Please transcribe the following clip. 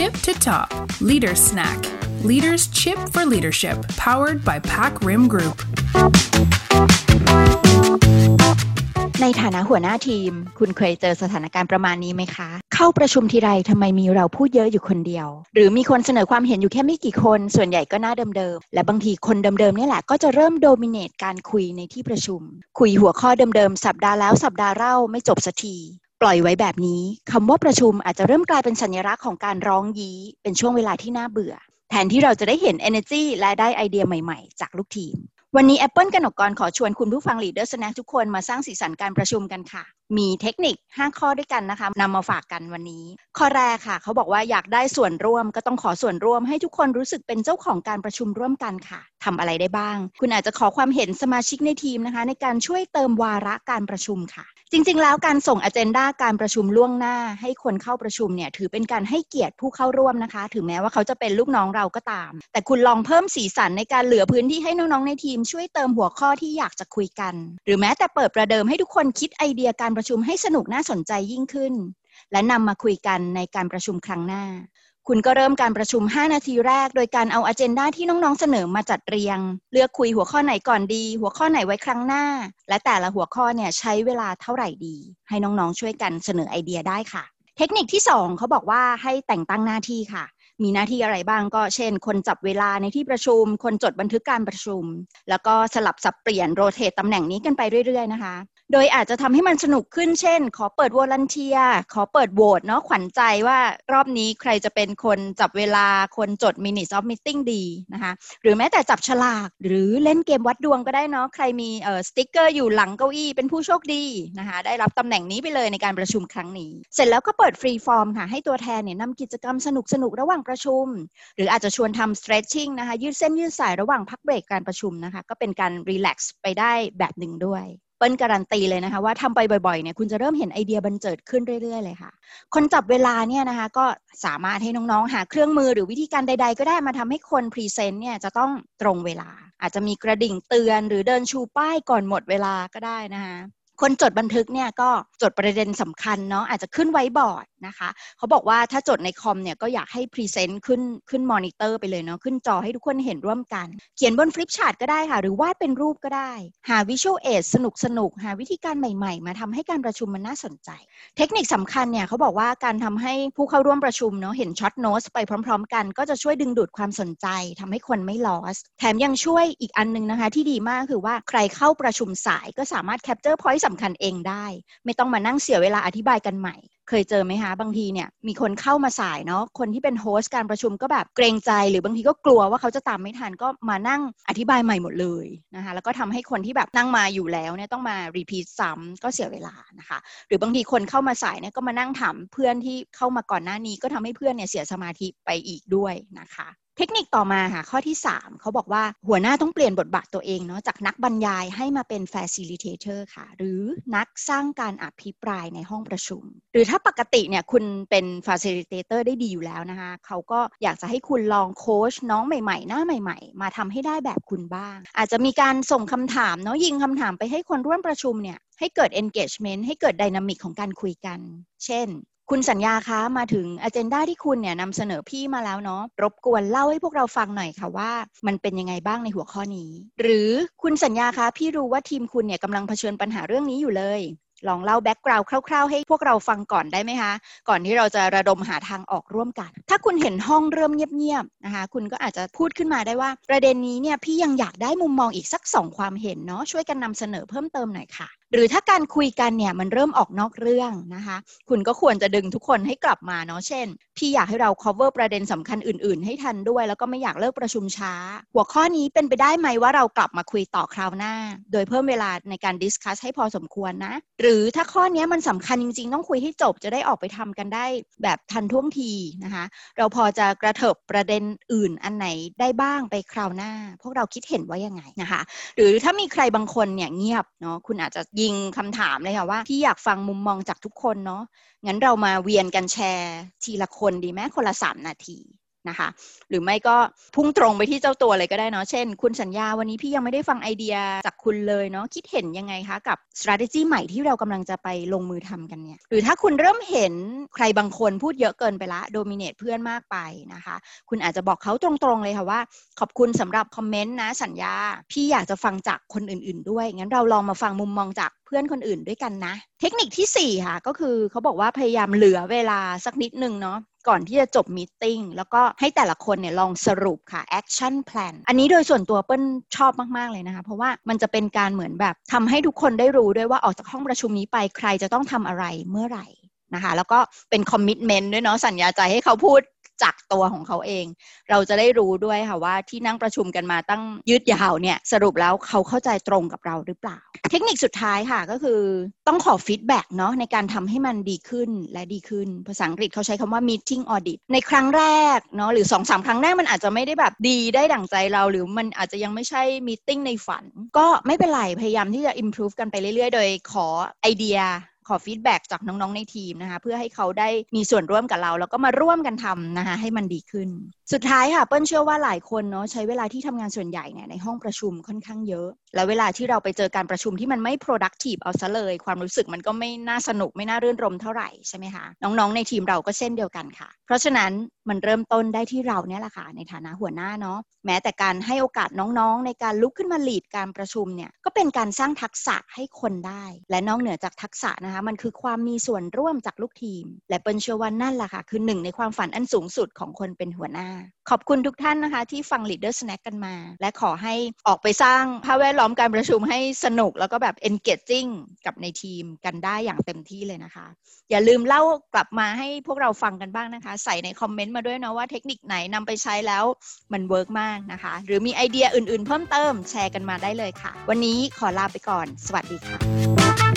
tip to top leader snack leaders chip for leadership powered by pack rim group ในฐานะหัวหน้าทีม คุณเคยเจอสถานการณ์ประมาณนี้ไหมคะ เข้าประชุมทีไรทำไมมีเราพูดเยอะอยู่คนเดียว หรือมีคนเสนอความเห็นอยู่แค่ไม่กี่คน ส่วนใหญ่ก็หน้าเดิมๆ และบางทีคนเดิมๆนี่แหละก็จะเริ่มโดมิเนตการคุยในที่ประชุม คุยหัวข้อเดิมๆ สัปดาห์แล้วสัปดาห์เล่าไม่จบสักที ปล่อยไว้แบบนี้คำว่าประชุมอาจจะเริ่มกลายเป็นสัญลักษณ์ของการร้องยี้เป็นช่วงเวลาที่น่าเบื่อ แทนที่เราจะได้เห็น energy และได้ไอเดียใหม่ๆ จากลูกทีม วันนี้ Apple กนกกรขอชวนคุณผู้ฟัง Leader Snack ทุกคนมาสร้างสีสันการประชุมกันค่ะ มีเทคนิค 5 ข้อด้วยกันนะคะนำมาฝากกันวันนี้ ข้อแรกค่ะ เขาบอกว่าอยากได้ส่วนร่วมก็ต้องขอส่วนร่วมให้ทุกคนรู้สึกเป็นเจ้าของการประชุมร่วมกันค่ะ ทำอะไรได้บ้าง คุณอาจจะขอความเห็นสมาชิกในทีมนะคะ ในการช่วยเติมวาระการประชุมค่ะ จริง ๆ แล้วการส่งอ g e n d a การประชุมล่วงหน้า ให้คนเข้าประชุมเนี่ยถือเป็นการให้เกียรติผู้เข้าร่วมนะคะ ถึงแม้ว่าเขาจะเป็นลูกน้องเราก็ตาม แต่คุณลองเพิ่มสีสันในการเหลือพื้นที่ให้น้องๆในทีม ช่วยเติมหัวข้อที่อยากจะคุยกัน หรือแม้แต่เปิดประเดิมให้ทุกคนคิดไอเดียการประชุมให้สนุกน่าสนใจยิ่งขึ้น และนำมาคุยกันในการประชุมครั้งหน้า คุณก็เริ่มการประชุม 5 นาทีแรก โดยการเอาอเจนดาที่น้องๆ เสนอมาจัดเรียง เลือกคุยหัวข้อไหนก่อนดี หัวข้อไหนไว้ครั้งหน้า และแต่ละหัวข้อเนี่ยใช้เวลาเท่าไหร่ดี ให้น้องๆ ช่วยกันเสนอไอเดียได้ค่ะ เทคนิคที่ 2เขาบอกว่าให้แต่งตั้งหน้าที่ค่ะมีหน้าที่อะไรบ้างก็เช่น คนจับเวลาในที่ประชุม คนจดบันทึกการประชุม แล้วก็สลับสับเปลี่ยน rotate ตำแหน่งนี้กันไปเรื่อยๆนะคะ โดยอาจจะทำให้มันสนุกขึ้นเช่น ขอเปิด volunteer ขอเปิดโหวตเนาะขวัญใจว่ารอบนี้ใครจะเป็นคนจับเวลาคนจด minutes of meeting ดีนะคะหรือแม้แต่จับฉลาก หรือเล่นเกมวัดดวงก็ได้เนาะใครมีเอ่อสติ๊กเกอร์อยู่หลังเก้าอี้เป็นผู้โชคดีนะคะได้รับตำแหน่งนี้ไปเลยในการประชุมครั้งนี้ เสร็จแล้วก็เปิด free form ค่ะให้ตัวแทนเนี่ยนำกิจกรรมสนุกสนุกระหว่างประชุม หรืออาจจะชวนทำ stretching นะคะยืดเส้นยืดสายระหว่างพักเบรกการประชุมนะคะก็เป็นการ relax ไปได้แบบหนึ่งด้วย เปิ้ลการันตีเลยนะคะ ว่าทำไปบ่อยๆเนี่ยคุณจะเริ่มเห็นไอเดียบรรเจิดขึ้นเรื่อยๆเลยค่ะ คนจับเวลาเนี่ยนะคะก็สามารถให้น้องๆ หาเครื่องมือหรือวิธีการใด ๆ ก็ได้มาทำให้คน present เนี่ยจะต้องตรงเวลา อาจจะมีกระดิ่งเตือน หรือเดินชูป้ายก่อนหมดเวลาก็ได้นะคะคนจดบันทึกเนี่ยก็จดประเด็นสำคัญเนาะอาจจะขึ้นไว้บอร์ด นะคะเขาบอกว่าถ้าจดในคอมเนี่ยก็อยากให้ present ขึ้นขึ้นมอนิเตอร์ไปเลยเนาะขึ้นจอให้ทุกคนเห็นร่วมกัน เขียนบน flip chart ก็ได้ค่ะ หรือวาดเป็นรูปก็ได้ หา visual aids สนุกสนุกหาวิธีการใหม่ๆ มาทำให้การประชุมมันน่าสนใจ เทคนิคสำคัญเนี่ยเขาบอกว่าการทำให้ผู้เข้าร่วมประชุมเนาะเห็น short note ไปพร้อม ๆ กัน ก็จะช่วยดึงดูดความสนใจทำให้คนไม่ lost แถมยังช่วยอีกอันนึงนะคะ ที่ดีมากคือว่าใครเข้าประชุมสายก็สามารถ capture point สำคัญเองได้ ไม่ต้องมานั่งเสียเวลาอธิบายกันใหม่ เคยเจอไหมคะบางทีเนี่ยมีคนเข้ามาสายเนาะคนที่เป็น host การประชุมก็แบบเกรงใจ หรือบางทีก็กลัวว่าเขาจะตามไม่ทันก็มานั่งอธิบายใหม่หมดเลยนะคะแล้วก็ทำให้คนที่แบบนั่งมาอยู่แล้วเนี่ยต้องมา repeat ซ้ำก็เสียเวลานะคะ หรือบางทีคนเข้ามาสายเนี่ยก็มานั่งถามเพื่อนที่เข้ามาก่อนหน้านี้ก็ทำให้เพื่อนเนี่ยเสียสมาธิไปอีกด้วยนะคะ เทคนิคต่อมาค่ะข้อที่ 3 เขาบอกว่าหัวหน้าต้องเปลี่ยนบทบาทตัวเองเนาะจากนักบรรยายให้มาเป็น facilitator ค่ะ หรือนักสร้างการอภิปรายในห้องประชุม หรือถ้าปกติเนี่ยคุณเป็น facilitator ได้ดีอยู่แล้วนะคะเขาก็อยากจะให้คุณลองโค้ชน้องใหม่ๆ หน้าใหม่ ๆ มาทำให้ได้แบบคุณบ้าง อาจจะมีการส่งคำถามเนาะยิงคำถามไปให้คนร่วมประชุมเนี่ยให้เกิด engagement ให้เกิด dynamic ของการคุยกัน เช่น คุณสัญญาคะมาถึงอเจนดาที่คุณเนี่ยนำเสนอพี่มาแล้วเนาะรบกวนเล่าให้พวกเราฟังหน่อยค่ะว่า มันเป็นยังไงบ้างในหัวข้อนี้ หรือคุณสัญญาคะ พี่รู้ว่าทีมคุณเนี่ยกำลังเผชิญปัญหาเรื่องนี้อยู่เลย ลองเล่าแบ็กกราวด์คร่าวๆ ให้พวกเราฟังก่อนได้ไหมคะ ก่อนที่เราจะระดมหาทางออกร่วมกัน ถ้าคุณเห็นห้องเริ่มเงียบๆนะคะ คุณก็อาจจะพูดขึ้นมาได้ว่า ประเด็นนี้เนี่ยพี่ยังอยากได้มุมมองอีกสักสองความเห็นเนาะช่วยกันนำเสนอเพิ่มเติมหน่อยค่ะ หรือถ้าการคุยกันเนี่ยมันเริ่มออกนอกเรื่องนะคะ คุณก็ควรจะดึงทุกคนให้กลับมาเนาะเช่น พี่อยากให้เรา cover ประเด็นสำคัญอื่น ๆ ให้ทันด้วย แล้วก็ไม่อยากเลิกประชุมช้า หัวข้อนี้เป็นไปได้ไหมว่าเรากลับมาคุยต่อคราวหน้า โดยเพิ่มเวลาในการดิสคัสให้พอสมควรนะ หรือถ้าข้อนี้มันสำคัญจริง ๆ ต้องคุยให้จบจะได้ออกไปทำกันได้แบบทันท่วงทีนะคะ เราพอจะกระเถิบประเด็นอื่นอันไหนได้บ้างไปคราวหน้า พวกเราคิดเห็นว่ายังไงนะคะ หรือถ้ามีใครบางคนเนี่ยเงียบเนาะคุณอาจจะยิงคำถามเลยค่ะว่าพี่อยากฟังมุมมองจากทุกคนเนาะงั้นเรามาเวียนกันแชร์ ทีละคนดีไหมคนละสามนาที นะคะ หรือไม่ก็พุ่งตรงไปที่เจ้าตัวเลยก็ได้เนาะเช่น คุณสัญญาวันนี้พี่ยังไม่ได้ฟังไอเดียจากคุณเลยเนาะคิดเห็นยังไงคะกับ strategy ใหม่ที่เรากำลังจะไปลงมือทำกันเนี่ยหรือถ้าคุณเริ่มเห็นใครบางคนพูดเยอะเกินไปละ dominate เพื่อนมากไปนะคะ คุณอาจจะบอกเขาตรงๆเลยค่ะว่า ขอบคุณสำหรับคอมเมนต์นะสัญญา พี่อยากจะฟังจากคนอื่น ๆ ด้วยงั้นเราลองมาฟังมุมมองจาก พื่อนคนอื่นด้วยกันนะ เทคนิคที่4ค่ะก็คือเขาบอกว่าพยายามเหลือเวลาสักนิดนึงเนาะก่อนที่จะจบมีติ้งแล้วก็ให้แต่ละคนเนี่ยลองสรุปค่ะ action plan อันนี้โดยส่วนตัวเปิ้ลชอบมาก ๆ เลยนะคะ เพราะว่ามันจะเป็นการเหมือนแบบทำให้ทุกคนได้รู้ด้วยว่าออกจากห้องประชุมนี้ไปใครจะต้องทำอะไรเมื่อไหร่นะคะแล้วก็เป็นคอมมิชเมนต์ด้วยเนาะสัญญาใจให้เขาพูด จากตัวของเขาเอง เราจะได้รู้ด้วยค่ะว่าที่นั่งประชุมกันมาตั้งยืดยาวเนี่ยสรุปแล้วเขาเข้าใจตรงกับเราหรือเปล่า เทคนิคสุดท้ายค่ะก็คือต้องขอ feedback เนาะในการทำให้มันดีขึ้นและดีขึ้น ภาษาอังกฤษเขาใช้คำว่า meeting audit ในครั้งแรกเนาะหรือ2อสาครั้งแรกมันอาจจะไม่ได้แบบดีได้ดั่งใจเรา หรือมันอาจจะยังไม่ใช่ meeting ในฝัน ก็ไม่เป็นไรพยายามที่จะ improve กันไปเรื่อยๆ โดยขอไอเดีย ขอ feedback จากน้องๆในทีมนะคะเพื่อให้เขาได้มีส่วนร่วมกับเรา แล้วก็มาร่วมกันทำนะคะให้มันดีขึ้น สุดท้ายค่ะเปิ้ลเชื่อว่าหลายคนเนาะใช้เวลาที่ทำงานส่วนใหญ่เนี่ยในห้องประชุมค่อนข้างเยอะ แล้วเวลาที่เราไปเจอการประชุมที่มันไม่ productive เอาซะเลย ความรู้สึกมันก็ไม่น่าสนุกไม่น่ารื่นรมเท่าไหร่ใช่ไหมคะน้องๆในทีมเราก็เช่นเดียวกันค่ะ เพราะฉะนั้นมันเริ่มต้นได้ที่เราเนี่ยแหละค่ะในฐานะหัวหน้าเนาะแม้แต่การให้โอกาสน้องๆ ในการลุกขึ้นมาหลีดการประชุมเนี่ยก็เป็นการสร้างทักษะให้คนได้ และนอกเหนือจากทักษะนะคะมันคือความมีส่วนร่วมจากลูกทีม และเปิ้ลเชื่อว่านั่นแหละค่ะ คือหนึ่งในความฝันอันสูงสุดของคนเป็นหัวหน้า ขอบคุณทุกท่านนะคะ ที่ฟัง Leader Snack กันมา และขอให้ออกไปสร้างภาพแวดล้อมการประชุมให้สนุกแล้วก็แบบ engaging กับในทีมกันได้อย่างเต็มที่เลยนะคะ อย่าลืมเล่ากลับมาให้พวกเราฟังกันบ้างนะคะ ใส่ในคอมเมนต์มาด้วยนะว่าเทคนิคไหนนำไปใช้แล้วมัน work มากนะคะ หรือมีไอเดียอื่นๆ เพิ่มเติมแชร์กันมาได้เลยค่ะ วันนี้ขอลาไปก่อน สวัสดีค่ะ